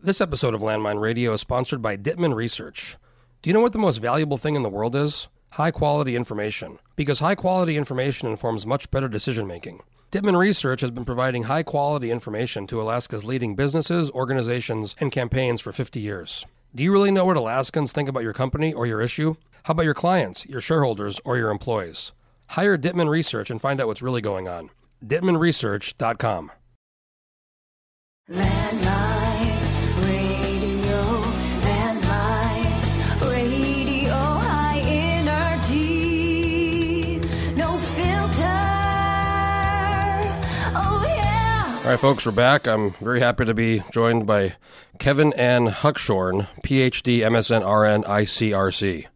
This episode of Landmine Radio is sponsored by Dittman Research. Do you know what the most valuable thing in the world is? High quality information. Because high quality information informs much better decision making. Dittman Research has been providing high quality information to Alaska's leading businesses, organizations, and campaigns for 50 years. Do you really know what Alaskans think about your company or your issue? How about your clients, your shareholders, or your employees? Hire Dittman Research and find out what's really going on. DittmanResearch.com. Landline All right, folks, we're back. I'm very happy to be joined by Kevin Ann Huckshorn, PhD, MSN, RN, ICRC.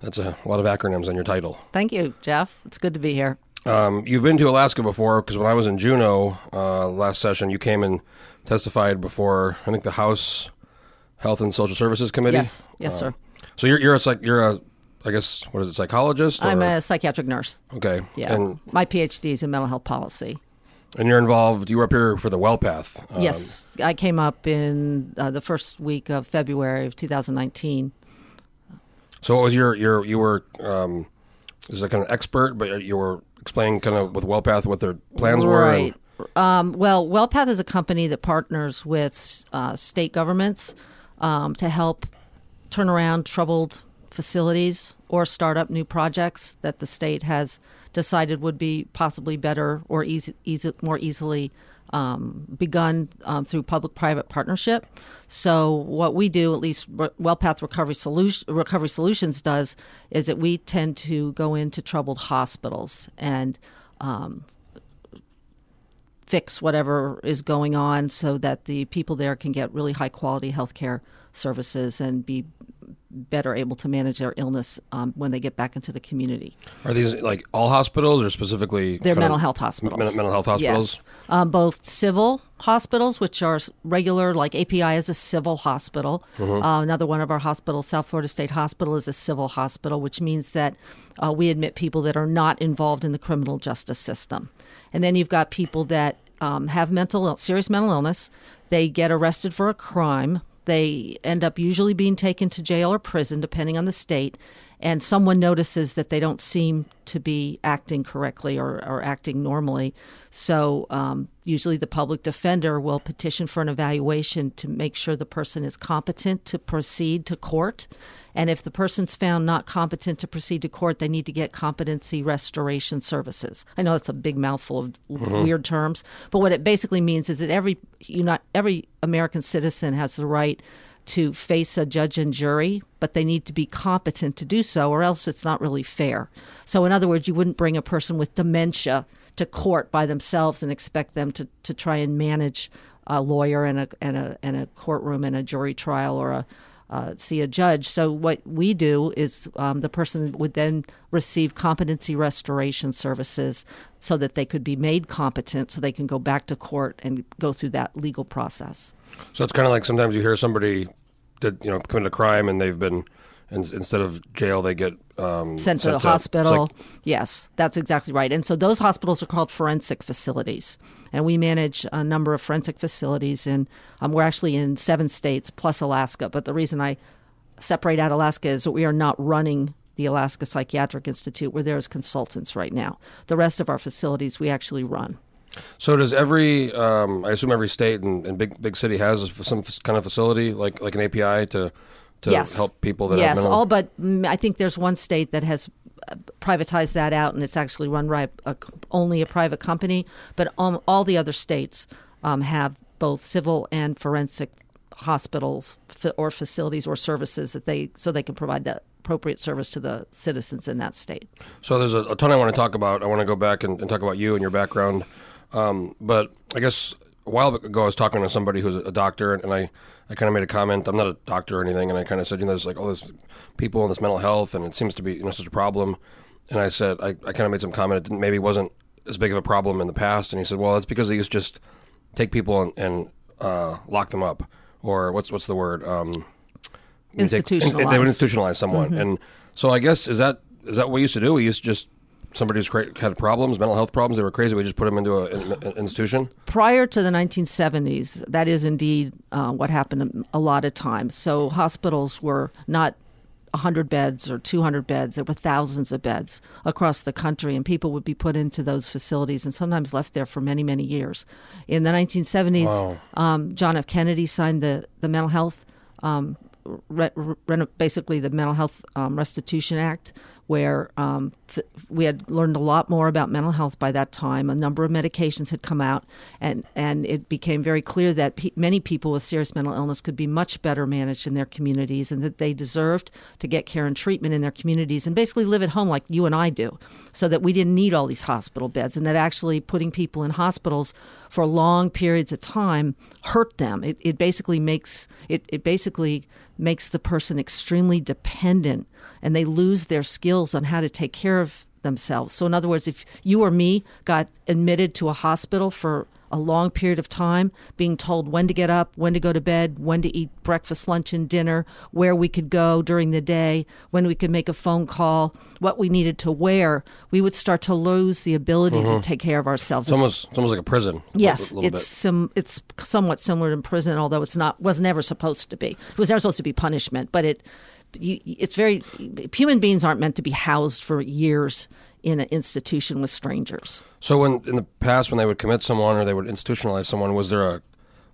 That's a lot of acronyms on your title. Thank you, Jeff. It's good to be here. Um, you've been to Alaska before because when I was in Juneau uh, last session, you came and testified before I think the House Health and Social Services Committee. Yes, yes, Uh, sir. So you're you're a psych, you're a I guess what is it psychologist? I'm a psychiatric nurse. okay. Yeah, And my PhD is in mental health policy. And you're involved. You were up here for the WellPath. Um, yes, I came up in uh, the first week of February of 2019. So what was your your you were um, is like an expert, but you were explaining kind of with WellPath what their plans were. and- Right. Um, well, WellPath is a company that partners with uh, state governments um, to help turn around troubled facilities or start up new projects that the state has decided would be possibly better or easy, easy more easily um, begun um, through public-private partnership. So, what we do, at least WellPath Recovery, Recovery Solutions does, is that we tend to go into troubled hospitals and um, fix whatever is going on so that the people there can get really high quality healthcare services and be better able to manage their illness um, when they get back into the community. Are these like all hospitals or specifically? They're mental health hospitals. men- mental health hospitals. Yes. Um, both civil hospitals, which are regular, like API is a civil hospital. Mm-hmm. Uh, another one of our hospitals, South Florida State Hospital, is a civil hospital, which means that uh, we admit people that are not involved in the criminal justice system. And then you've got people that um, have mental, serious mental illness. They get arrested for a crime. They end up usually being taken to jail or prison, depending on the state. And someone notices that they don't seem to be acting correctly or, or acting normally. So, um, usually the public defender will petition for an evaluation to make sure the person is competent to proceed to court. And if the person's found not competent to proceed to court, they need to get competency restoration services. I know that's a big mouthful of weird terms, but what it basically means is that every you not every American citizen has the right to face a judge and jury, but they need to be competent to do so, or else it's not really fair. So, in other words, you wouldn't bring a person with dementia to court by themselves and expect them to, to try and manage a lawyer and a, and, a, and a courtroom and a jury trial or a uh, see a judge. So what we do is um, the person would then receive competency restoration services so that they could be made competent, so they can go back to court and go through that legal process. So it's kind of like sometimes you hear somebody did you know committed a crime and they've been in, instead of jail they get um, sent to the hospital. like- yes, that's exactly right. And so those hospitals are called forensic facilities, and we manage a number of forensic facilities, and um, we're actually in seven states plus Alaska. But the reason I separate out Alaska is that we are not running the Alaska Psychiatric Institute. We're there as consultants right now. The rest of our facilities we actually run. So does every um, I assume every state and, and big big city has some kind of facility like like an API to to yes. help people that yes, all but mm, I think there's one state that has uh, privatized that out, and it's actually run by a, only a private company. But um, all the other states um, have both civil and forensic hospitals or facilities or services that they so they can provide that appropriate service to the citizens in that state. So there's a, a ton I want to talk about. I want to go back and, and talk about you and your background. Um, but I guess a while ago I was talking to somebody who's a doctor, and I, I kind of made a comment. I'm not a doctor or anything, and I kind of said, you know, there's like all this people in this mental health, and it seems to be you know such a problem. And I said, I, I kind of made some comment. It didn't, maybe wasn't as big of a problem in the past. And he said, well, that's because they used to just take people and, and uh, lock them up, or what's what's the word? Um, Institutionalize. They would institutionalize someone, and so I guess is that is that what we used to do? We used to just somebody who's cra- had problems, mental health problems, they were crazy. We just put them into a, an, an institution. prior to the 1970s, that is indeed uh, what happened a lot of times. So hospitals were not 100 beds or 200 beds. There were thousands of beds across the country, and people would be put into those facilities and sometimes left there for many, many years. In the 1970s, Wow. um, John F. Kennedy signed the, the mental health, um, re- re- basically the Mental Health um, Restitution Act, where um, f- we had learned a lot more about mental health by that time. A number of medications had come out, and, and it became very clear that pe- many people with serious mental illness could be much better managed in their communities and that they deserved to get care and treatment in their communities and basically live at home like you and I do, so that we didn't need all these hospital beds, and that actually putting people in hospitals for long periods of time hurt them. It, it basically makes it, it basically makes the person extremely dependent and they lose their skills on how to take care of themselves. So, in other words, if you or me got admitted to a hospital for a long period of time, being told when to get up, when to go to bed, when to eat breakfast, lunch, and dinner, where we could go during the day, when we could make a phone call, what we needed to wear, we would start to lose the ability to mm-hmm. take care of ourselves. It's almost, it's almost like a prison. a Yes, little it's sim- it's somewhat similar to prison, although it's not was never supposed to be. It was never supposed to be punishment, but it you, it's very human beings aren't meant to be housed for years in an institution with strangers. So, when in the past, when they would commit someone or they would institutionalize someone, was there a,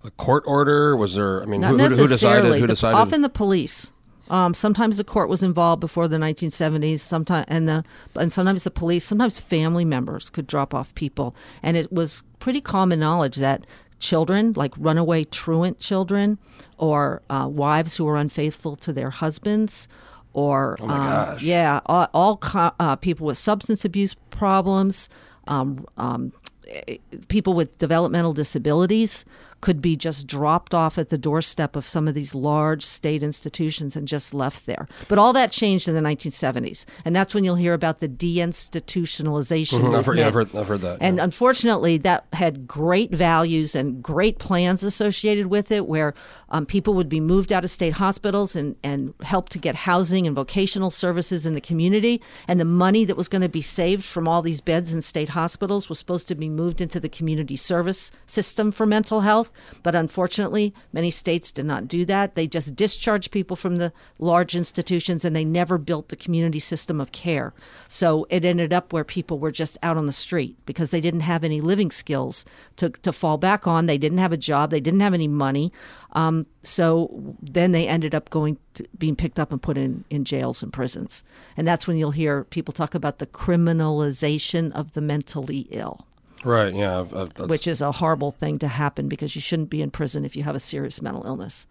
a court order? Was there? I mean, Not who, who, decided? Who decided? Often the police. Um, sometimes the court was involved before the 1970s. Sometimes and the and sometimes the police. Sometimes family members could drop off people, and it was pretty common knowledge that children, like runaway truant children, or uh, wives who are unfaithful to their husbands, or Oh um, gosh. yeah, all, all co- uh, people with substance abuse problems. Um, um, eh, people with developmental disabilities could be just dropped off at the doorstep of some of these large state institutions and just left there. But all that changed in the 1970s, and that's when you'll hear about the deinstitutionalization. Mhm, I've, heard, yeah, I've, heard, I've heard that. And yeah. unfortunately, that had great values and great plans associated with it, where um, people would be moved out of state hospitals and, and help to get housing and vocational services in the community. And the money that was going to be saved from all these beds in state hospitals was supposed to be moved into the community service system for mental health. But unfortunately, many states did not do that. They just discharged people from the large institutions and they never built the community system of care. So it ended up where people were just out on the street because they didn't have any living skills to, to fall back on. They didn't have a job. They didn't have any money. Um, so then they ended up going to being picked up and put in, in jails and prisons. And that's when you'll hear people talk about the criminalization of the mentally ill, right? Yeah, I've, I've, which is a horrible thing to happen because you shouldn't be in prison if you have a serious mental illness.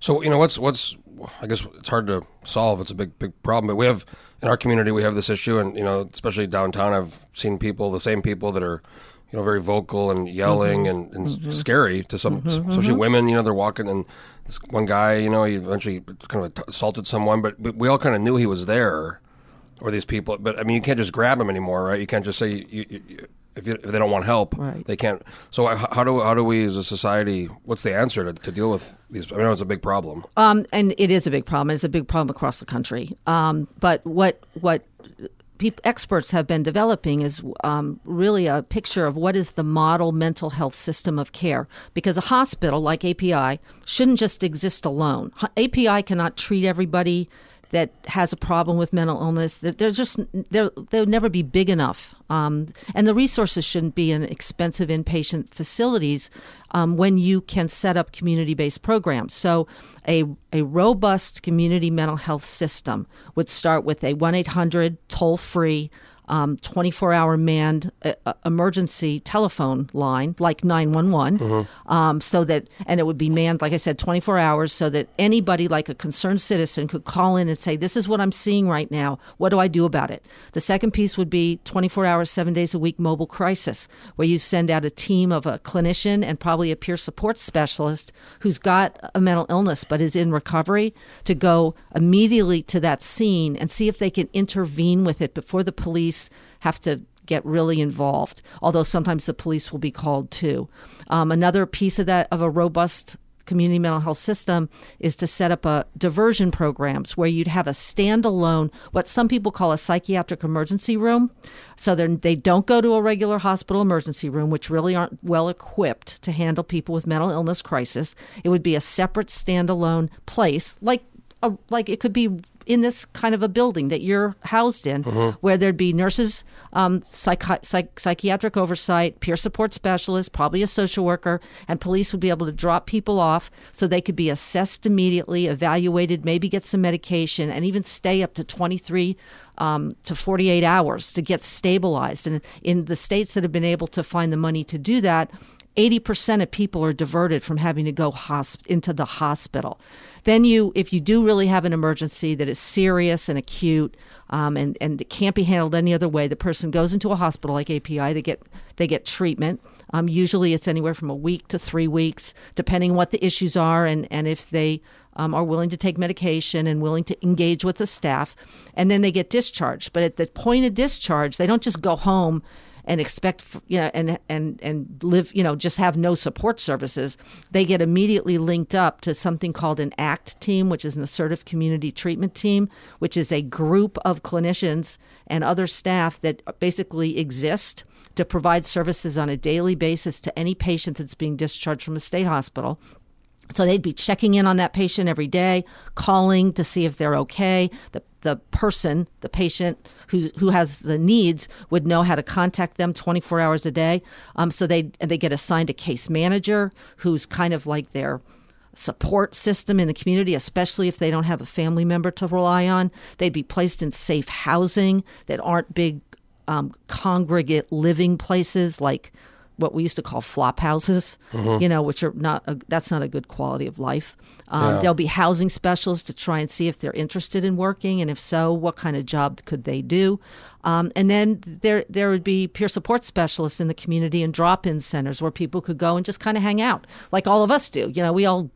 So you know what's what's I guess it's hard to solve. It's a big big problem. But we have in our community we have this issue, and you know especially downtown, I've seen people, the same people that are you know very vocal and yelling mm-hmm. and, and mm-hmm. scary to some, mm-hmm. especially women. You know they're walking, and this one guy, you know, he eventually kind of assaulted someone, but, but we all kind of knew he was there, or these people. But I mean, you can't just grab them anymore, right? You can't just say you. you, you if, you, if they don't want help, Right. they can't. So how do how do we as a society? What's the answer to, to deal with these? I know it's a big problem. Um, and it is a big problem. It's a big problem across the country. Um, but what what peop experts have been developing is um, really a picture of what is the model mental health system of care. Because a hospital like API shouldn't just exist alone. H- API cannot treat everybody that has a problem with mental illness. They're just they're, they'll never be big enough, um, and the resources shouldn't be in expensive inpatient facilities um, when you can set up community-based programs. So, a a robust community mental health system would start with a one eight hundred toll free. Um, 24 hour manned uh, uh, emergency telephone line like 911 um, so that and it would be manned like i said 24 hours so that anybody like a concerned citizen could call in and say this is what i'm seeing right now. What do i do about it? The second piece would be 24 hours seven days a week mobile crisis where you send out a team of a clinician and probably a peer support specialist who's got a mental illness but is in recovery to go immediately to that scene and see if they can intervene with it before the police have to get really involved although sometimes the police will be called too um, another piece of that of a robust community mental health system is to set up a diversion programs where you'd have a standalone, what some people call a psychiatric emergency room. So they don't go to a regular hospital emergency room, which really aren't well equipped to handle people with mental illness crisis. It would be a separate standalone place, like a, like it could be in this kind of a building that you're housed in, where there'd be nurses, um, psychi- psych- psychiatric oversight, peer support specialists, probably a social worker, and police would be able to drop people off so they could be assessed immediately, evaluated, maybe get some medication, and even stay up to 23 um, to 48 hours to get stabilized. And in the states that have been able to find the money to do that, 80% of people are diverted from having to go hosp- into the hospital. Then you, if you do really have an emergency that is serious and acute, um, and and it can't be handled any other way, the person goes into a hospital like API. They get they get treatment. Um, usually, it's anywhere from a week to three weeks, depending what the issues are, and and if they um, are willing to take medication and willing to engage with the staff, and then they get discharged. But at the point of discharge, they don't just go home and expect you know and and and live you know just have no support services they get immediately linked up to something called an act team which is an assertive community treatment team which is a group of clinicians and other staff that basically exist to provide services on a daily basis to any patient that's being discharged from a state hospital so they'd be checking in on that patient every day, calling to see if they're okay. The the person, the patient who who has the needs, would know how to contact them 24 hours a day. Um, so they they get assigned a case manager who's kind of like their support system in the community, especially if they don't have a family member to rely on. They'd be placed in safe housing that aren't big um, congregate living places like what we used to call flop houses, you know, which are not a, that's not a good quality of life. Um, Yeah. There'll be housing specialists to try and see if they're interested in working, and if so, what kind of job could they do? Um, and then there there would be peer support specialists in the community and drop-in centers where people could go and just kind of hang out, like all of us do. You know, we all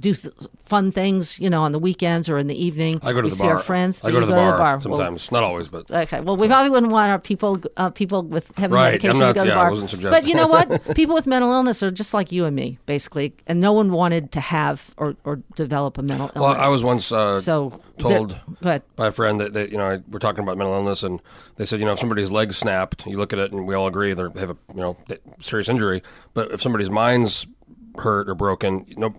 do th- fun things, you know, on the weekends or in the evening. I go to we the see bar. our friends. I You go to the bar, Well, sometimes, not always, but Okay. Well, we probably wouldn't want our people uh, people with heavy Right. medication not- to go to yeah, the I bar. wasn't suggesting. But you know what? people with mental illness are just like you and me, basically, and no one wanted to have or, or develop a mental illness. well, I was once uh, so told Go by a friend that they, you know I- we're talking about mental illness, and they said you know if somebody's leg snapped, you look at it and we all agree they have a you know serious injury. But if somebody's mind's hurt or broken, you know,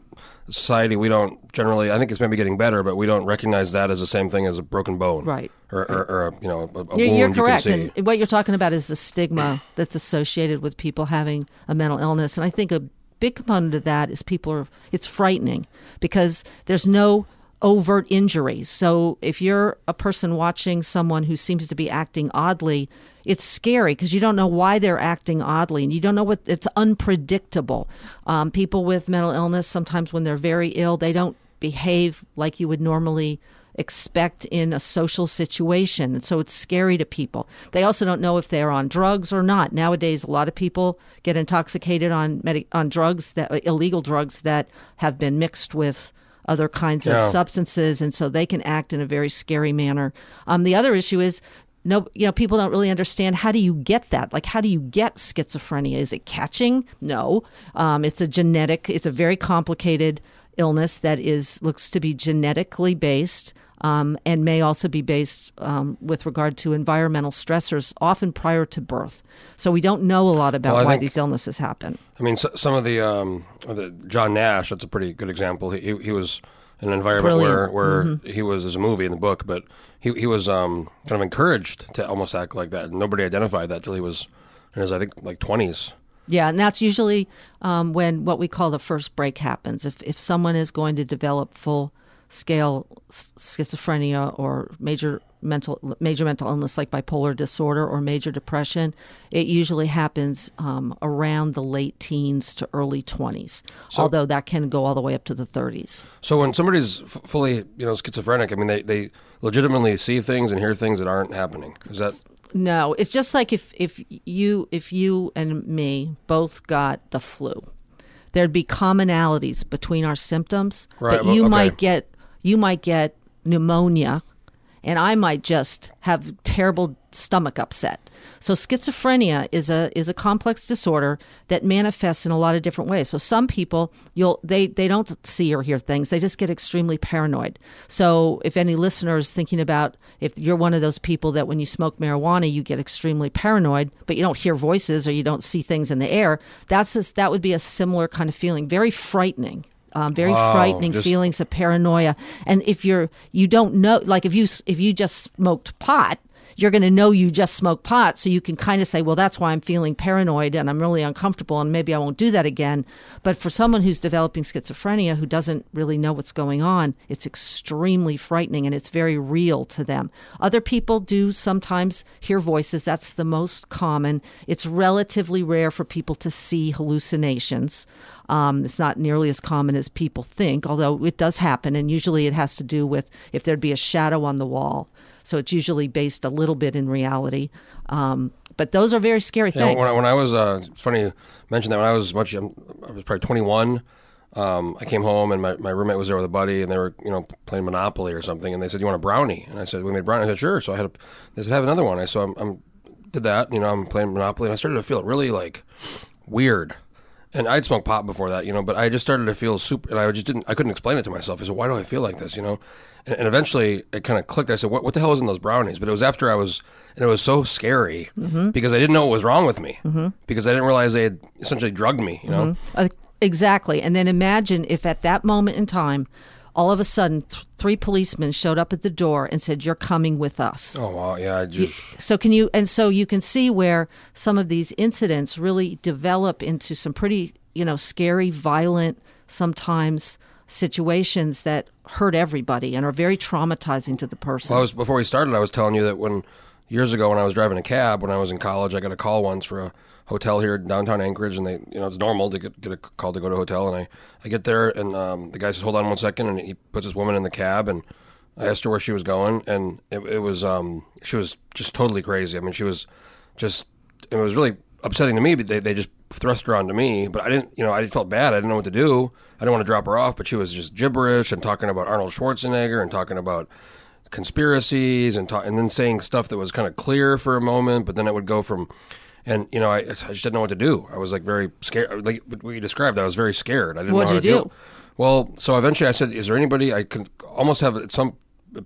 society we don't generally. I think it's maybe getting better, but we don't recognize that as the same thing as a broken bone, Right. Or, or, or a, you know a, a You're, you're you correct, see. and what you're talking about is the stigma that's associated with people having a mental illness, and I think a big component of that is people are. It's frightening because there's no overt injuries. So if you're a person watching someone who seems to be acting oddly, it's scary because you don't know why they're acting oddly, and you don't know what it's unpredictable. Um, people with mental illness sometimes, when they're very ill, they don't behave like you would normally expect in a social situation. And so it's scary to people. They also don't know if they're on drugs or not. Nowadays, a lot of people get intoxicated on medi- on drugs that illegal drugs that have been mixed with other kinds of substances, and so they can act in a very scary manner. Um, the other issue is. No, you know, people don't really understand how do you get that? Like, how do you get schizophrenia? Is it catching? No, um, it's a genetic. It's a very complicated illness that is looks to be genetically based um, and may also be based um, with regard to environmental stressors, often prior to birth. So we don't know a lot about Well, why think- these illnesses happen. I mean, so, some of the, um, the John Nash. That's a pretty good example. He he, he was an environment Brilliant. where where he was as a movie in the book, but he he was um, kind of encouraged to almost act like that. Nobody identified that till he was in his I think like twenties. Yeah, and that's usually um, when what we call the first break happens. If if someone is going to develop full scale s- schizophrenia or major mental major mental illness like bipolar disorder or major depression, it usually happens um, around the late teens to early twenties. Although that can go all the way up to the thirties. So when somebody's f- fully you know schizophrenic, I mean they they legitimately see things and hear things that aren't happening. Is that No, it's just like if if you if you and me both got the flu, there'd be commonalities between our symptoms Right, that you okay. might get you might get pneumonia and I might just have terrible stomach upset. So schizophrenia is a is a complex disorder that manifests in a lot of different ways. So some people you'll they they don't see or hear things. They just get extremely paranoid. So if any listeners thinking about if you're one of those people that when you smoke marijuana you get extremely paranoid, but you don't hear voices or you don't see things in the air, that's just, that would be a similar kind of feeling. Very frightening um, very frightening just- feelings of paranoia. And if you're you don't know, like if you if you just smoked pot, you're going to know you just smoked pot, so you can kind of say, well, that's why I'm feeling paranoid and I'm really uncomfortable, and maybe I won't do that again. But for someone who's developing schizophrenia who doesn't really know what's going on, it's extremely frightening and it's very real to them. Other people do sometimes hear voices. That's the most common. It's relatively rare for people to see hallucinations. Um, it's not nearly as common as people think, although it does happen. And usually it has to do with if there'd be a shadow on the wall. So it's usually based a little bit in reality. Um, but those are very scary things. when, I, when I was, uh, it's funny you mentioned that when I was much, um, I was probably 21. Um, I came home and my, my roommate was there with a buddy and they were, you know, playing Monopoly or something. And they said, "You want a brownie?" And I said, "We made brownie." I said, "Sure." So I had a, they said, "Have another one." I so I'm, I'm did that. You know, I'm playing Monopoly and I started to feel really like weird. And I'd smoked pot before that, you know, but I just started to feel super, and I just didn't, I couldn't explain it to myself. I said, why do I feel like this, you know? And, and eventually it kind of clicked. I said, what, what the hell is in those brownies? But it was after I was, and it was so scary mm-hmm. because I didn't know what was wrong with me mm-hmm. because I didn't realize they had essentially drugged me, you know? Mm-hmm. Uh, exactly. And then imagine if at that moment in time, all of a sudden, th- three policemen showed up at the door and said, "You're coming with us." Oh, wow. Yeah. I just, So can you? And so you can see where some of these incidents really develop into some pretty, you know, scary, violent, sometimes situations that hurt everybody and are very traumatizing to the person. Well, I was before we started. I was telling you that when years ago, when I was driving a cab when I was in college, I got a call once for a hotel here in downtown Anchorage, and they, you know, it's normal to get, get a call to go to a hotel, and I, I get there, and um, the guy says, "Hold on one second, and he puts this woman in the cab, and I asked her where she was going, and it, it was, um, she was just totally crazy. I mean, she was just, it was really upsetting to me, but they, they just thrust her onto me, but I didn't, you know, I felt bad. I didn't know what to do. I didn't want to drop her off, but she was just gibberish and talking about Arnold Schwarzenegger and talking about conspiracies and talk, and then saying stuff that was kind of clear for a moment, but then it would go from, and you know, I, I just didn't know what to do. I was like very scared. Like what you described, I was very scared. I didn't What'd know how you to do? Well, so eventually I said, "Is there anybody I could almost have at some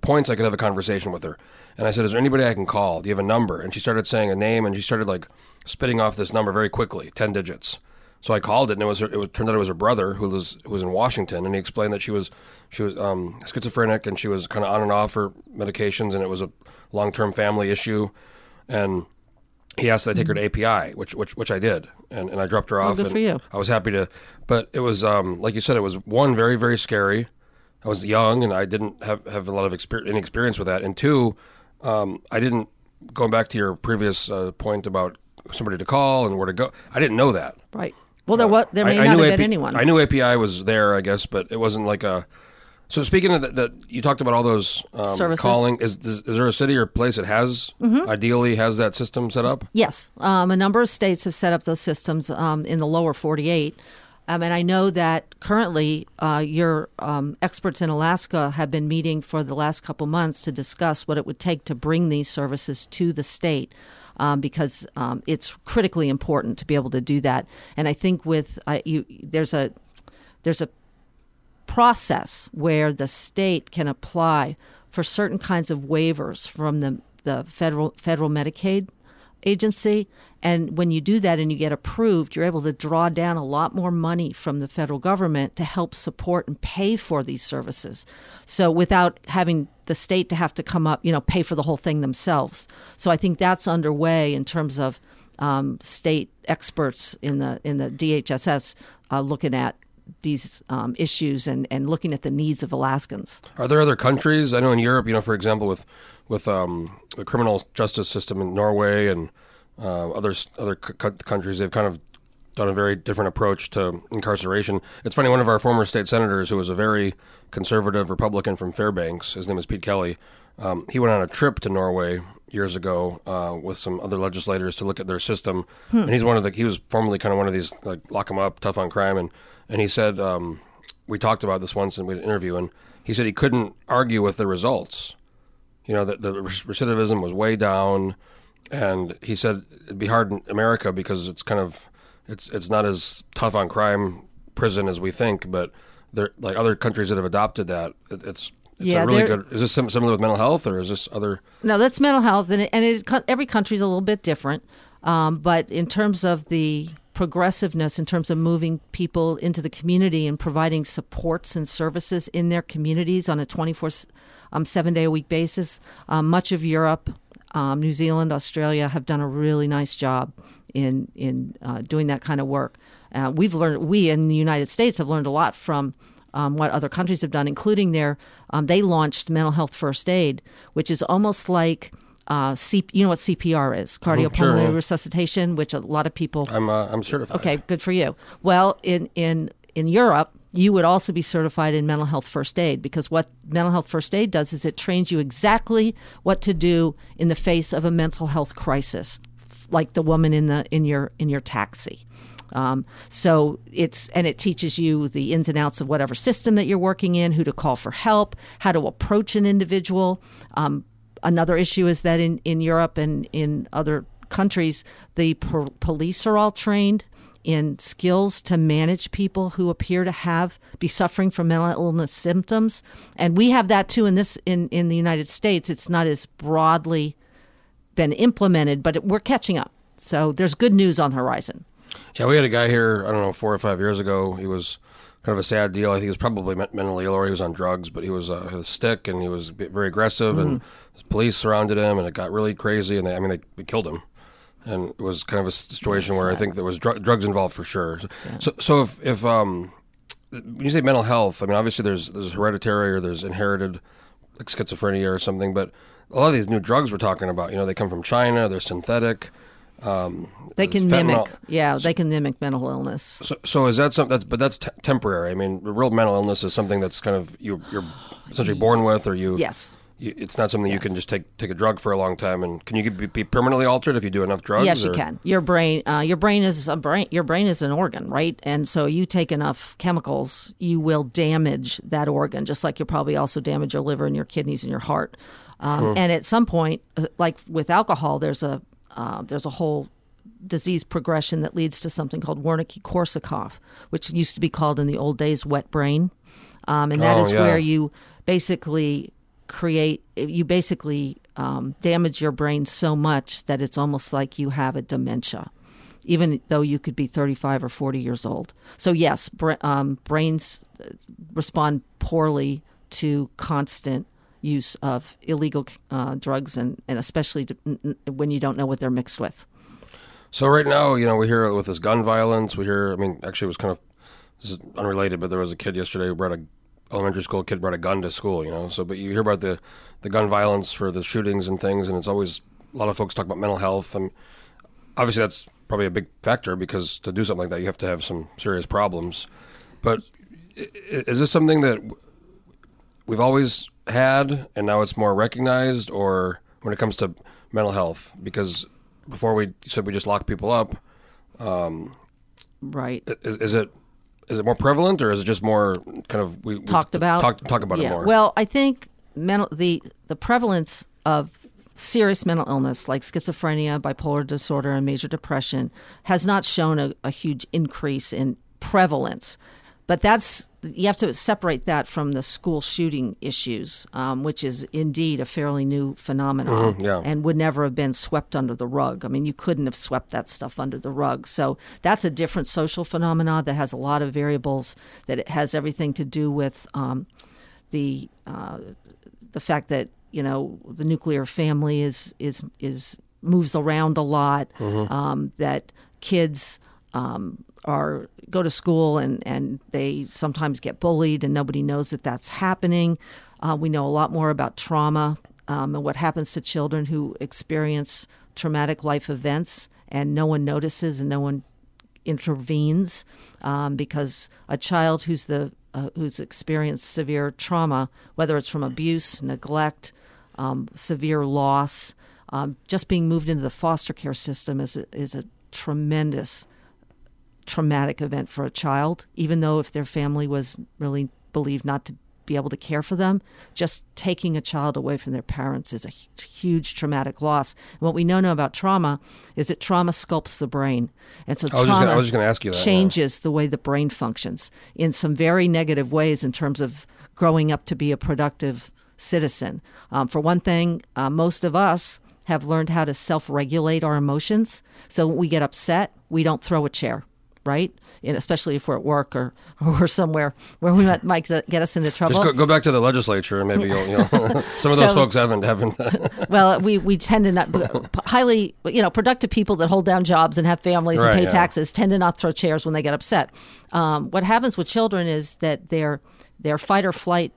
points I could have a conversation with her?" And I said, "Is there anybody I can call? Do you have a number?" And she started saying a name, and she started like spitting off this number very quickly, ten digits. So I called it, and it was her, it was, turned out it was her brother who was who was in Washington, and he explained that she was she was um, schizophrenic, and she was kind of on and off her medications, and it was a long term family issue, and he asked that I take her to API, which which which I did, and, and I dropped her off. good and for you. I was happy to, but it was um, like you said, it was one very very scary. I was young and I didn't have have a lot of exper- any experience with that, and two, um, I didn't going back to your previous uh, point about somebody to call and where to go. I didn't know that. right. Well, there what there may I, I not knew have AP been anyone. I knew API was there, I guess, but it wasn't like a. So speaking of that, you talked about all those um, Services. calling. Is, is is there a city or place that has Mm-hmm. ideally has that system set up? Yes, um, a number of states have set up those systems um, in the lower 48. Um, and I know that currently uh, your um, experts in Alaska have been meeting for the last couple months to discuss what it would take to bring these services to the state. Um, because um, it's critically important to be able to do that, and I think with uh, you, there's a there's a process where the state can apply for certain kinds of waivers from the the federal federal Medicaid agency. And when you do that and you get approved you're able to draw down a lot more money from the federal government to help support and pay for these services. So without having the state to have to come up you know pay for the whole thing themselves. So i think that's underway in terms of um, state experts in the in the DHSS uh, looking at these um, issues and, and looking at the needs of Alaskans. Are there other countries? I know in Europe, you know, for example, with with um, the criminal justice system in Norway and uh, other other c- countries, they've kind of done a very different approach to incarceration. It's funny. One of our former state senators, who was a very conservative Republican from Fairbanks, his name is Pete Kelly. Um, he went on a trip to Norway years ago uh, with some other legislators to look at their system, and he's one of the. He was formerly kind of one of these like lock 'em up, tough on crime, and and he said um, we talked about this once in an interview, and he said he couldn't argue with the results. you know, the, the recidivism was way down, and he said it'd be hard in America because it's kind of it's it's not as tough on crime prison as we think, but there like other countries that have adopted that, it, it's it's Yeah, a really good. Is this similar with mental health, or is this other? No, that's mental health, and it, and it, every country's a little bit different. Um, but in terms of the progressiveness, in terms of moving people into the community and providing supports and services in their communities on a 24 um, seven day a week basis, um, much of Europe, um, New Zealand, Australia have done a really nice job in in uh, doing that kind of work. Uh, we've learned we in the United States have learned a lot from um, what other countries have done, including their um, they launched mental health first aid, which is almost like uh, C- you know what CPR is, cardiopulmonary sure, resuscitation, which a lot of people I'm uh, I'm certified. Okay, good for you. Well, in in in Europe, you would also be certified in mental health first aid because what mental health first aid does is it trains you exactly what to do in the face of a mental health crisis, like the woman in the in your in your taxi. Um, so it's and it teaches you the ins and outs of whatever system that you're working in, who to call for help, how to approach an individual. Um, another issue is that in, in Europe and in other countries, the po- police are all trained in skills to manage people who appear to have be suffering from mental illness symptoms, and we have that too in this in in the United States. It's not as broadly been implemented, but it, we're catching up. So there's good news on the horizon. Yeah, we had a guy here. I don't know, four or five years ago. He was kind of a sad deal. I think he was probably mentally ill or he was on drugs, but he was uh, had a stick and he was very aggressive. And the police surrounded him, and it got really crazy. And they, I mean, they, they killed him. And it was kind of a situation where I think there was dr- drugs involved for sure. So, so if if um, when you say mental health, I mean obviously there's there's hereditary or there's inherited like schizophrenia or something, but a lot of these new drugs we're talking about, you know, they come from China. They're synthetic. They can Fentanyl. mimic, yeah, they can mimic mental illness. So, so is that something that's but that's t- temporary? I mean, real mental illness is something that's kind of you you're essentially born with, or you Yes. You, it's not something you can just take take a drug for a long time, and can you be, be permanently altered if you do enough drugs? Yes, you can. Your brain, uh, your brain is a brain. Your brain is an organ, right? And so you take enough chemicals, you will damage that organ, just like you'll probably also damage your liver and your kidneys and your heart. Um, And at some point, uh, like with alcohol, there's a uh, there's a whole disease progression that leads to something called Wernicke-Korsakoff, which used to be called in the old days wet brain, um, and that Oh, is yeah. where you basically create you basically um, damage your brain so much that it's almost like you have a dementia even though you could be 35 or 40 years old so yes bra- um, brains uh, respond poorly to constant use of illegal uh, drugs and, and especially to, n- when you don't know what they're mixed with So right now, you know, we hear with this gun violence. We hear. I mean, actually, it was kind of this is unrelated, but there was a kid yesterday who brought a elementary school kid brought a gun to school. You know, so but you hear about the the gun violence for the shootings and things, and it's always a lot of folks talk about mental health. and obviously, that's probably a big factor because to do something like that, you have to have some serious problems. But is this something that we've always had, and now it's more recognized, or when it comes to mental health? Because before we said we just lock people up. Um, right Is, is it is it more prevalent, or is it just more kind of we we talked about talk, talk about yeah. it more? Well, I think mental the the prevalence of serious mental illness like schizophrenia, bipolar disorder, and major depression has not shown a, a huge increase in prevalence. But that's you have to separate that from the school shooting issues, um, which is indeed a fairly new phenomenon, yeah. and would never have been swept under the rug. I mean, you couldn't have swept that stuff under the rug. So that's a different social phenomenon that has a lot of variables. That it has everything to do with um, the uh, the fact that you know the nuclear family is is is moves around a lot. Um, that kids um, are go to school and and they sometimes get bullied and nobody knows that that's happening. Uh, we know a lot more about trauma um, and what happens to children who experience traumatic life events and no one notices and no one intervenes um, because a child who's the uh, who's experienced severe trauma, whether it's from abuse, neglect, um, severe loss, um, just being moved into the foster care system is a, is a tremendous traumatic event for a child, even though if their family was really believed not to be able to care for them. Just taking a child away from their parents is a huge traumatic loss. And what we know now about trauma is that trauma sculpts the brain, and so I was just trauma gonna- I was just ask you that, yeah. changes the way the brain functions in some very negative ways in terms of growing up to be a productive citizen. Um, for one thing, uh, most of us have learned how to self-regulate our emotions. So when we get upset, we don't throw a chair, right? And especially if we're at work or or somewhere where we might, might get us into trouble. Just go, go back to the legislature, and maybe you'll, you know, some of those So- folks haven't haven't. well, we, we tend to not highly you know productive people that hold down jobs and have families Right, and pay yeah. taxes tend to not throw chairs when they get upset. Um, what happens with children is that their their fight or flight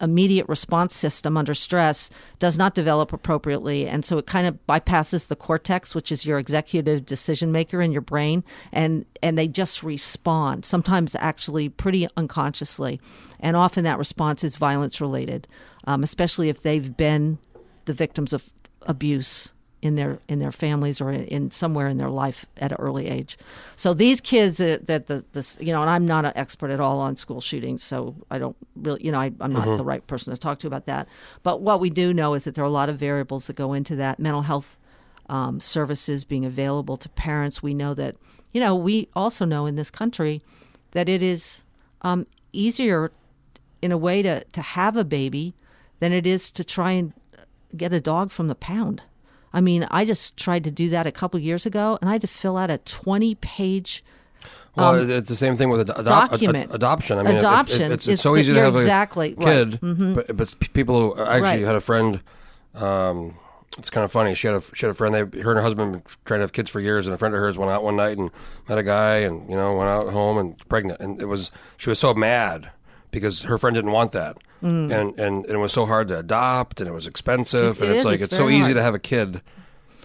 immediate response system under stress does not develop appropriately. And so it kind of bypasses the cortex which is your executive decision maker in your brain and and they just respond sometimes actually pretty unconsciously. And often that response is violence related um, especially if they've been the victims of abuse in their in their families or in somewhere in their life at an early age. So these kids that, that the this you know, and I'm not an expert at all on school shootings, so I don't really you know I, I'm not the right person to talk to about that. But what we do know is that there are a lot of variables that go into that mental health um, services being available to parents. We know that you know we also know in this country that it is um, easier in a way to to have a baby than it is to try and get a dog from the pound. I mean, I just tried to do that a couple years ago, and I had to fill out a 20 page well, it's the same thing with Um, document. ad- adoption. I mean, Adoption it's, is it's so easy to have a exactly right. kid, but, but people who I actually Right. had a friend. Um, it's kind of funny. She had a she had a friend. They her and her husband been trying to have kids for years, and a friend of hers went out one night and met a guy, and you know went out home and pregnant, and it was she was so mad because her friend didn't want that, and, and and it was so hard to adopt, and it was expensive, Mm. It- and it it's is. like It's it's, so very easy to have a kid.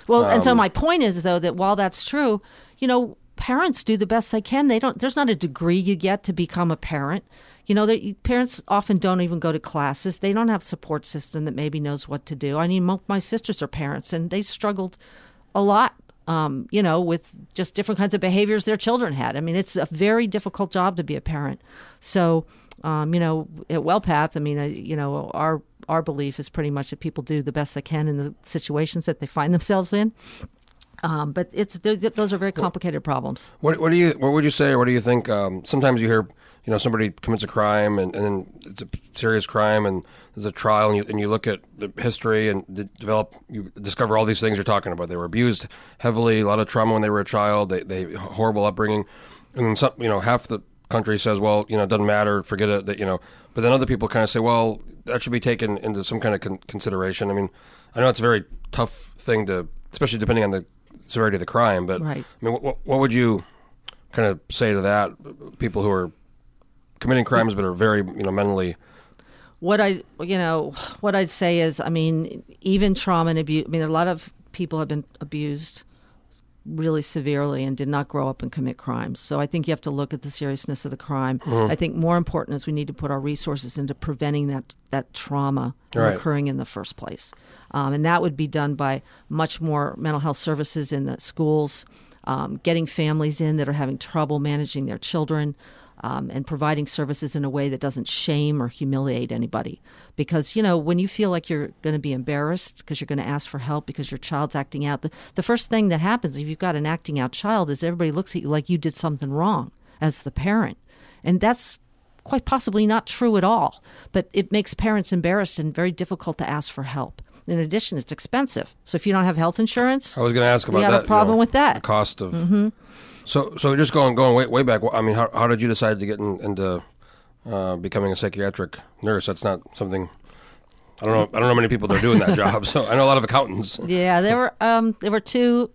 Well, and Um, so my point is though that while that's true, you know, parents do the best they can. They don't. There's not a degree you get to become a parent. You know, they, parents often don't even go to classes. They don't have support system that maybe knows what to do. I mean, my sisters are parents, and they struggled a lot. Um, you know, with just different kinds of behaviors their children had. I mean, it's a very difficult job to be a parent. So, um, you know, at WellPath, I mean, I, you know, our our belief is pretty much that people do the best they can in the situations that they find themselves in. Um, but it's those are very complicated problems. What, what do you what would you say or what do you think? Um, sometimes you hear you know somebody commits a crime and, and then it's a serious crime and there's a trial and you, and you look at the history and de- develop you discover all these things you're talking about. They were abused heavily, a lot of trauma when they were a child. They they horrible upbringing, and then some you know half the country says well you know it doesn't matter forget it that you know but then other people kind of say well that should be taken into some kind of con- consideration. I mean I know it's a very tough thing to especially depending on the severity of the crime but Right. I mean, what, what would you kind of say to that? People who are committing crimes but are very, you know, mentally. What I you know what I'd say is, I mean, even trauma and abuse. I mean, a lot of people have been abused really severely and did not grow up and commit crimes. So I think you have to look at the seriousness of the crime. Mm-hmm. I think more important is we need to put our resources into preventing that that trauma Right. occurring in the first place, um, and that would be done by much more mental health services in the schools, um, getting families in that are having trouble managing their children. Um, and providing services in a way that doesn't shame or humiliate anybody. Because, you know, when you feel like you're going to be embarrassed because you're going to ask for help because your child's acting out, the, the first thing that happens if you've got an acting out child is everybody looks at you like you did something wrong as the parent. And that's quite possibly not true at all. But it makes parents embarrassed and very difficult to ask for help. In addition, it's expensive. So if you don't have health insurance, I was going to ask about got a that. you problem know, with that. The cost of. Mm-hmm. So, so just going going way way back. I mean, how, how did you decide to get in, into uh, becoming a psychiatric nurse? That's not something. I don't know. I don't know many people that are doing that job. So I know a lot of accountants. Yeah, there were um, there were two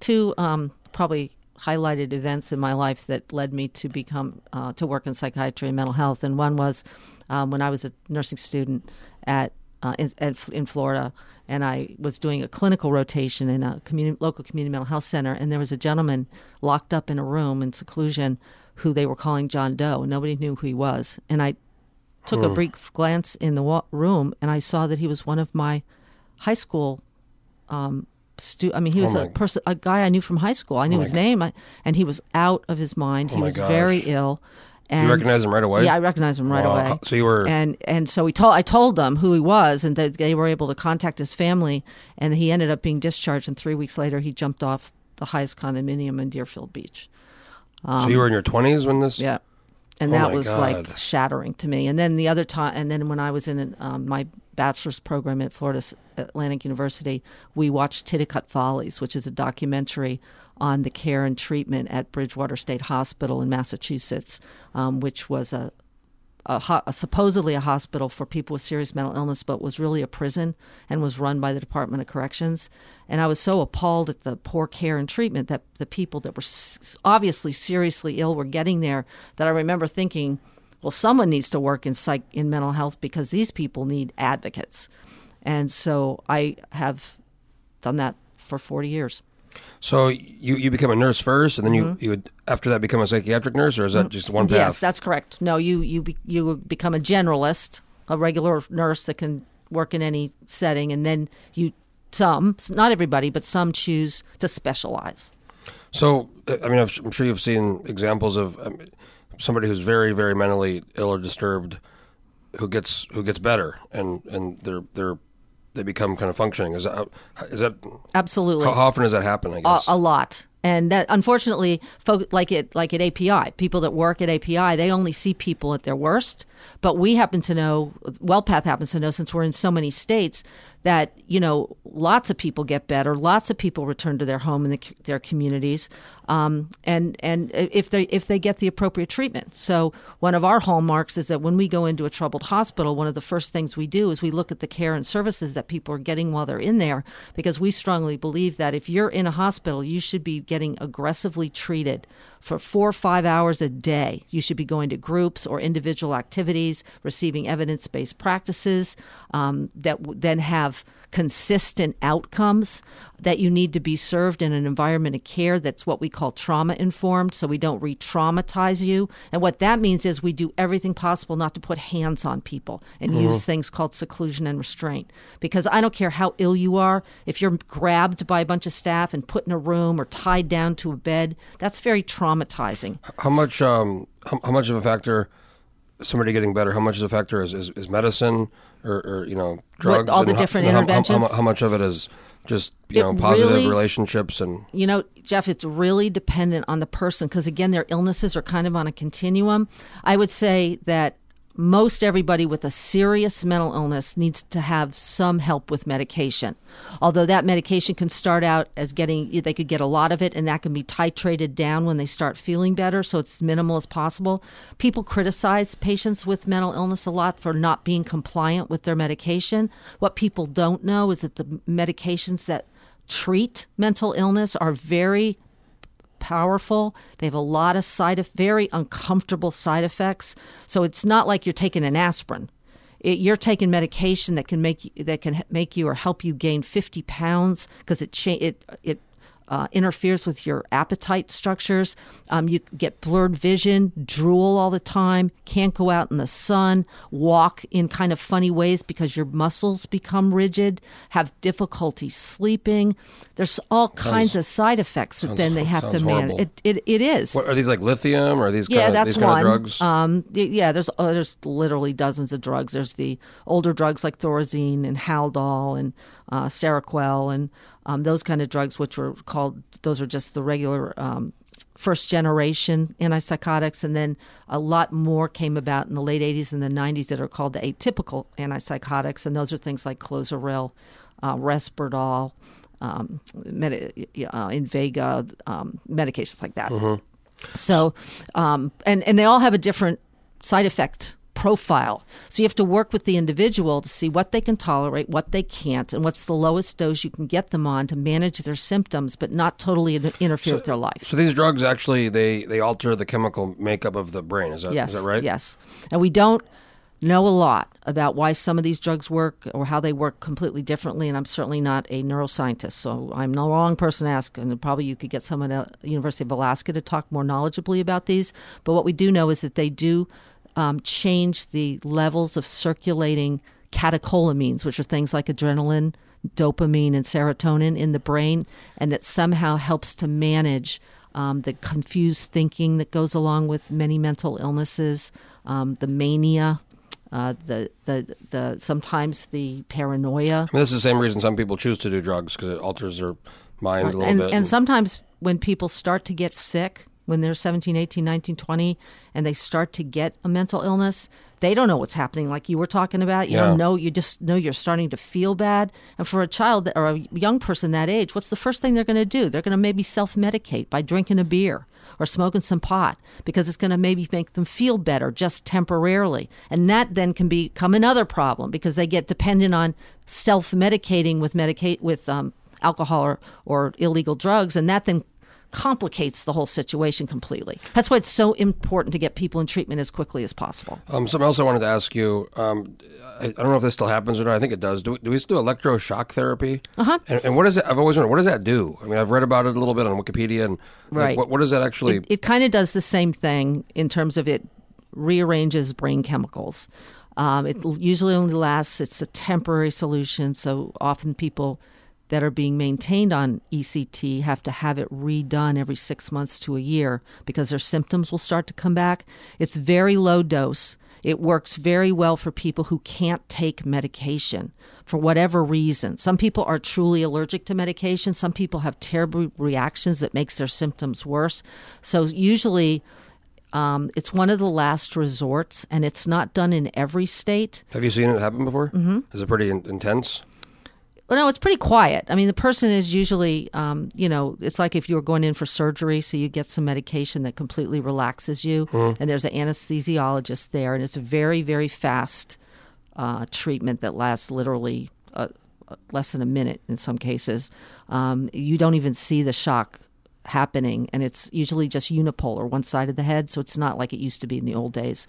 two um, probably highlighted events in my life that led me to become uh, to work in psychiatry and mental health. And one was um, when I was a nursing student at uh, in, in Florida, and I was doing a clinical rotation in a community, local community mental health center, and there was a gentleman locked up in a room in seclusion who they were calling John Doe. Nobody knew who he was, and I took a hmm. brief glance in the wa- room, and I saw that he was one of my high school um, stu- I mean, he oh was Oh a person, a guy I knew from high school. I knew oh his name, I, and he was out of his mind. Oh he was gosh. very ill, And You recognize him right away? Yeah, I recognized him right Wow. away. So you were- and and so we told I told them who he was, and that they were able to contact his family, and he ended up being discharged. And three weeks later, he jumped off the highest condominium in Deerfield Beach. So you were in your 20s when this? Um, Yeah, and Oh that was God. like shattering to me. And then the other time, and then when I was in um, my bachelor's program at Florida Atlantic University, we watched Titicut Follies, which is a documentary on the care and treatment at Bridgewater State Hospital in Massachusetts, um, which was a a, ho- supposedly a hospital for people with serious mental illness, but was really a prison and was run by the Department of Corrections. And I was so appalled at the poor care and treatment that the people that were s- obviously seriously ill were getting there that I remember thinking, well, someone needs to work in psych in mental health because these people need advocates. And so I have done that for 40 years. So you, you become a nurse first, and then you, you would, after that become a psychiatric nurse, or is that just one path? Mm-hmm. Yes, that's correct. No, you you be, you become a generalist, a regular nurse that can work in any setting, and then you some, not everybody, but some choose to specialize. So, uh, I mean, I'm sure you've seen examples of um, somebody who's very, very mentally ill or disturbed, who gets who gets better, and and they're they're they become kind of functioning. Is that is that Absolutely. how, how often does that happen? I a, guess. a lot. And that, unfortunately, folk, like it, like at API, people that work at API, they only see people at their worst. But we happen to know, WellPath happens to know, since we're in so many states, that you know, lots of people get better, lots of people return to their home and the, their communities, um, and and if they if they get the appropriate treatment. So one of our hallmarks is that when we go into a troubled hospital, one of the first things we do is we look at the care and services that people are getting while they're in there, because we strongly believe that if you're in a hospital, you should be getting aggressively treated for four or five hours a day. You should be going to groups or individual activities, receiving evidence based practices um, that w- then have consistent outcomes that you need to be served in an environment of care that's what we call trauma informed so we don't re traumatize you. And what that means is we do everything possible not to put hands on people and use things called seclusion and restraint. Because I don't care how ill you are, if you're grabbed by a bunch of staff and put in a room or tied down to a bed, that's very traumatizing. how much um how, how much of a factor somebody getting better? How much is a factor is is, is medicine or, or you know drugs? all the and how- different how- how- interventions? How, how much of it is just you It know positive really- relationships and You know, Jeff, it's really dependent on the person because, again, their illnesses are kind of on a continuum. I would say that most everybody with a serious mental illness needs to have some help with medication. Although that medication can start out as getting, they could get a lot of it and that can be titrated down when they start feeling better, so it's minimal as possible. People criticize patients with mental illness a lot for not being compliant with their medication. What people don't know is that the medications that treat mental illness are very powerful. They have a lot of side very uncomfortable side effects. So it's not like you're taking an aspirin. It, you're taking medication that can make you, that can make you or help you gain 50 pounds because it cha- it it uh, interferes with your appetite structures. Um, you get blurred vision, drool all the time, can't go out in the sun, walk in kind of funny ways because your muscles become rigid, have difficulty sleeping. There's all kinds of side effects that then they have to manage. It, it, it is. what are these like lithium or are these Yeah, kind of, that's these one. of drugs? Um, yeah, there's uh, there's literally dozens of drugs. There's the older drugs like Thorazine and Haldol and uh, Seroquel and um, those kind of drugs, which were called those are just the regular um, first generation antipsychotics, and then a lot more came about in the late 80s and the 90s that are called the atypical antipsychotics, and those are things like Clozaril, uh, Risperdal. Um, medi- uh, Invega, um, medications like that. So, um, and and they all have a different side effect profile. So you have to work with the individual to see what they can tolerate, what they can't, and what's the lowest dose you can get them on to manage their symptoms, but not totally in- interfere with their life. so these drugs actually they they alter the chemical makeup of the brain. Is that is Yes, that right? Yes, and we don't know a lot about why some of these drugs work or how they work completely differently. And I'm certainly not a neuroscientist, so I'm the wrong person to ask. And probably you could get someone at University of Alaska to talk more knowledgeably about these. But what we do know is that they do um, change the levels of circulating catecholamines, which are things like adrenaline, dopamine, and serotonin in the brain, and that somehow helps to manage um, the confused thinking that goes along with many mental illnesses, um, the mania, uh, the, the the sometimes the paranoia. I mean, this is the same reason some people choose to do drugs because it alters their mind a little and, bit. and sometimes when people start to get sick when they're 17 18 19 20 and they start to get a mental illness they don't know what's happening like you were talking about. You Yeah. don't know. You just know you're starting to feel bad. And for a child that- or a young person that age what's the first thing they're going to do? They're going to maybe self-medicate by drinking a beer or smoking some pot because it's going to maybe make them feel better just temporarily. And that then can become another problem because they get dependent on self-medicating with medicate with um, alcohol or, or illegal drugs, and that then complicates the whole situation completely. That's why it's so important to get people in treatment as quickly as possible. Um, something else I wanted to ask you. Um, I, I don't know if this still happens or not. I think it does. Do we, do we still do electroshock therapy? Uh-huh. And, and what is it? I've always wondered, what does that do? I mean, I've read about it a little bit on Wikipedia. And like, Right. what, what does that actually? It, it kind of does the same thing in terms of it rearranges brain chemicals. Um, it usually only lasts, it's a temporary solution. So often people that are being maintained on ECT have to have it redone every six months to a year because their symptoms will start to come back. It's very low dose. It works very well for people who can't take medication for whatever reason. Some people are truly allergic to medication. Some people have terrible reactions that makes their symptoms worse. So usually um, it's one of the last resorts, and it's not done in every state. have you seen it happen before? Mm-hmm. Is it pretty in, intense? Well, no, it's pretty quiet. I mean, the person is usually, um, you know, it's like if you were going in for surgery, so you get some medication that completely relaxes you, and there's an anesthesiologist there, and it's a very, very fast uh, treatment that lasts literally uh, less than a minute in some cases. Um, you don't even see the shock happening, and it's usually just unipolar, one side of the head, so it's not like it used to be in the old days.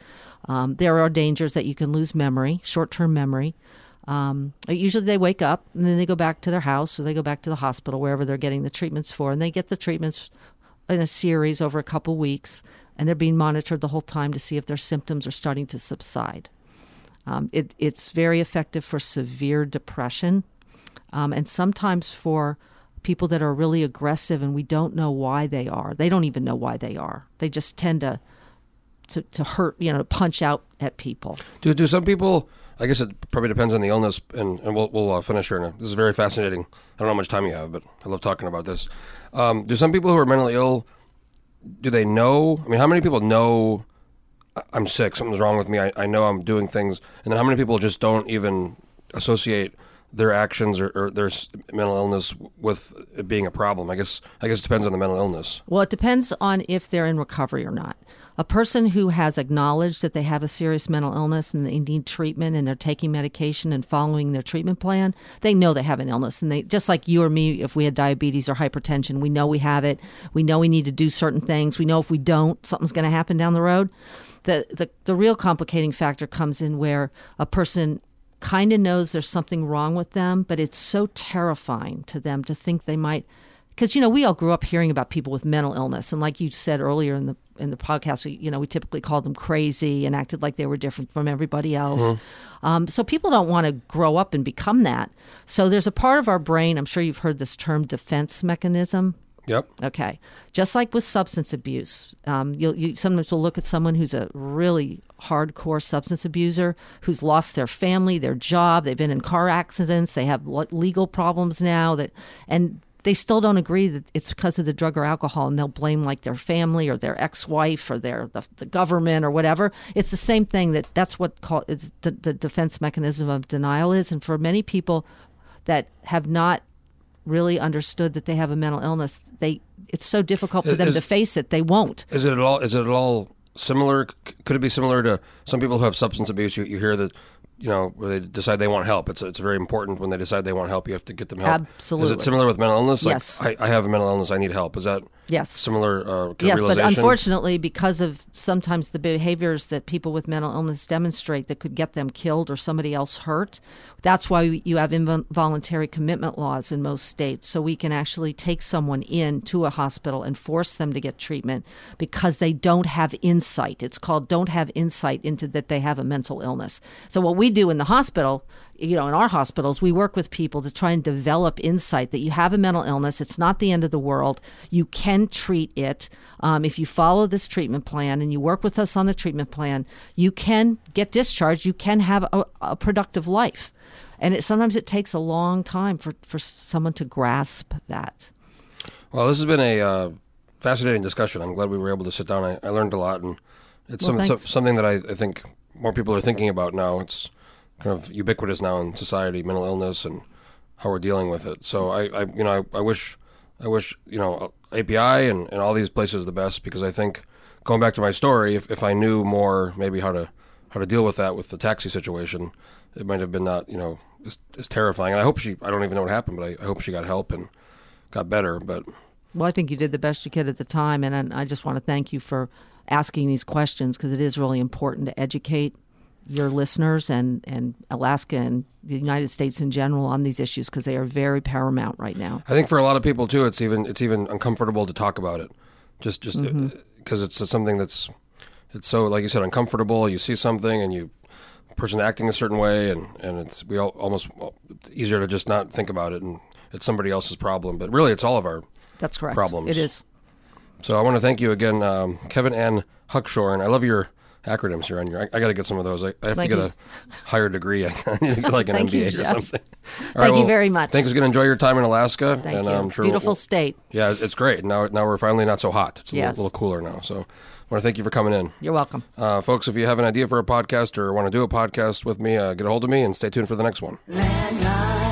Um, there are dangers that you can lose memory, short term memory. Um, usually they wake up and then they go back to their house or they go back to the hospital, wherever they're getting the treatments for, and they get the treatments in a series over a couple weeks, and they're being monitored the whole time to see if their symptoms are starting to subside. Um, it, it's very effective for severe depression um, and sometimes for people that are really aggressive and we don't know why they are. They don't even know why they are. They just tend to to, to hurt, you know, punch out at people. Do do some people? I guess it probably depends on the illness, and, and we'll we'll uh, finish here. Now. This is very fascinating. I don't know how much time you have, but I love talking about this. Um, do some people who are mentally ill? Do they know? I mean, how many people know "I- I'm sick? Something's wrong with me. I, I know I'm doing things, and then how many people just don't even associate their actions or, or their mental illness with it being a problem? I guess I guess it depends on the mental illness. Well, it depends on if they're in recovery or not. A person who has acknowledged that they have a serious mental illness and they need treatment and they're taking medication and following their treatment plan, they know they have an illness. And they, just like you or me, if we had diabetes or hypertension, we know we have it. We know we need to do certain things. We know if we don't, something's going to happen down the road. The, the, the real complicating factor comes in where a person kind of knows there's something wrong with them, but it's so terrifying to them to think they might because you know we all grew up hearing about people with mental illness and like you said earlier in the in the podcast we, you know we typically called them crazy and acted like they were different from everybody else. Um, so people don't want to grow up and become that. So there's a part of our brain i'm sure you've heard this term defense mechanism Yep. Okay, just like with substance abuse, um, you'll, you sometimes will look at someone who's a really hardcore substance abuser who's lost their family, their job, they've been in car accidents, they have legal problems now that, and they still don't agree that it's because of the drug or alcohol, and they'll blame like their family or their ex-wife or their the, the government or whatever. It's the same thing that that's what call the defense mechanism of denial is, and for many people that have not really understood that they have a mental illness, they it's so difficult for them Is- to face it. They won't. Is it at all? Is it at all similar? Could it be similar to some people who have substance abuse? You, you hear that, you know, where they decide they want help. It's it's very important when they decide they want help. You have to get them help. Absolutely. Is it similar with mental illness? Like, Yes. I, I have a mental illness. I need help. Is that Yes. similar? Uh, Yes, but unfortunately, because of sometimes the behaviors that people with mental illness demonstrate that could get them killed or somebody else hurt, that's why you have involuntary commitment laws in most states. So we can actually take someone in to a hospital and force them to get treatment because they don't have insight. It's called don't have insight into that they have a mental illness. So what we do in the hospital you know, in our hospitals, we work with people to try and develop insight that you have a mental illness. It's not the end of the world. You can treat it. Um, if you follow this treatment plan and you work with us on the treatment plan, you can get discharged. You can have a, a productive life. And it, sometimes it takes a long time for, for someone to grasp that. Well, this has been a uh, fascinating discussion. I'm glad we were able to sit down. I, I learned a lot, and it's Well, some, so, something that I, I think more people are thinking about now. It's kind of ubiquitous now in society, mental illness and how we're dealing with it. So I, I you know, I, I wish, I wish, you know, API and, and all these places the best because I think going back to my story, if, if I knew more, maybe how to how to deal with that with the taxi situation, it might have been not, you know, as, as terrifying. And I hope she, I don't even know what happened, but I, I hope she got help and got better. But Well, I think you did the best you could at the time, and, I just want to thank you for asking these questions because it is really important to educate your listeners and, and Alaska and the United States in general on these issues because they are very paramount right now. I think for a lot of people too, it's even it's even uncomfortable to talk about it, just just because it's something that's it's so like you said uncomfortable. You see something and you person acting a certain way, and and it's we all almost easier to just not think about it, and it's somebody else's problem. But really, it's all of our. That's correct. Problems. It is. So I want to thank you again, um, Kevin and I love your acronyms here on your. I, I got to get some of those. I, I have Thank to get you. a higher degree. I need to get like an Thank you, MBA or something. All Thank you very much. Thanks. Going to enjoy your time in Alaska, Thank and you. I'm sure Beautiful we'll- state. yeah, it's great. Now, now we're finally not so hot. It's a Yes. little, little cooler now. So, I want to thank you for coming in, You're welcome. uh, folks. If you have an idea for a podcast or want to do a podcast with me, uh, get a hold of me and stay tuned for the next one. Landline.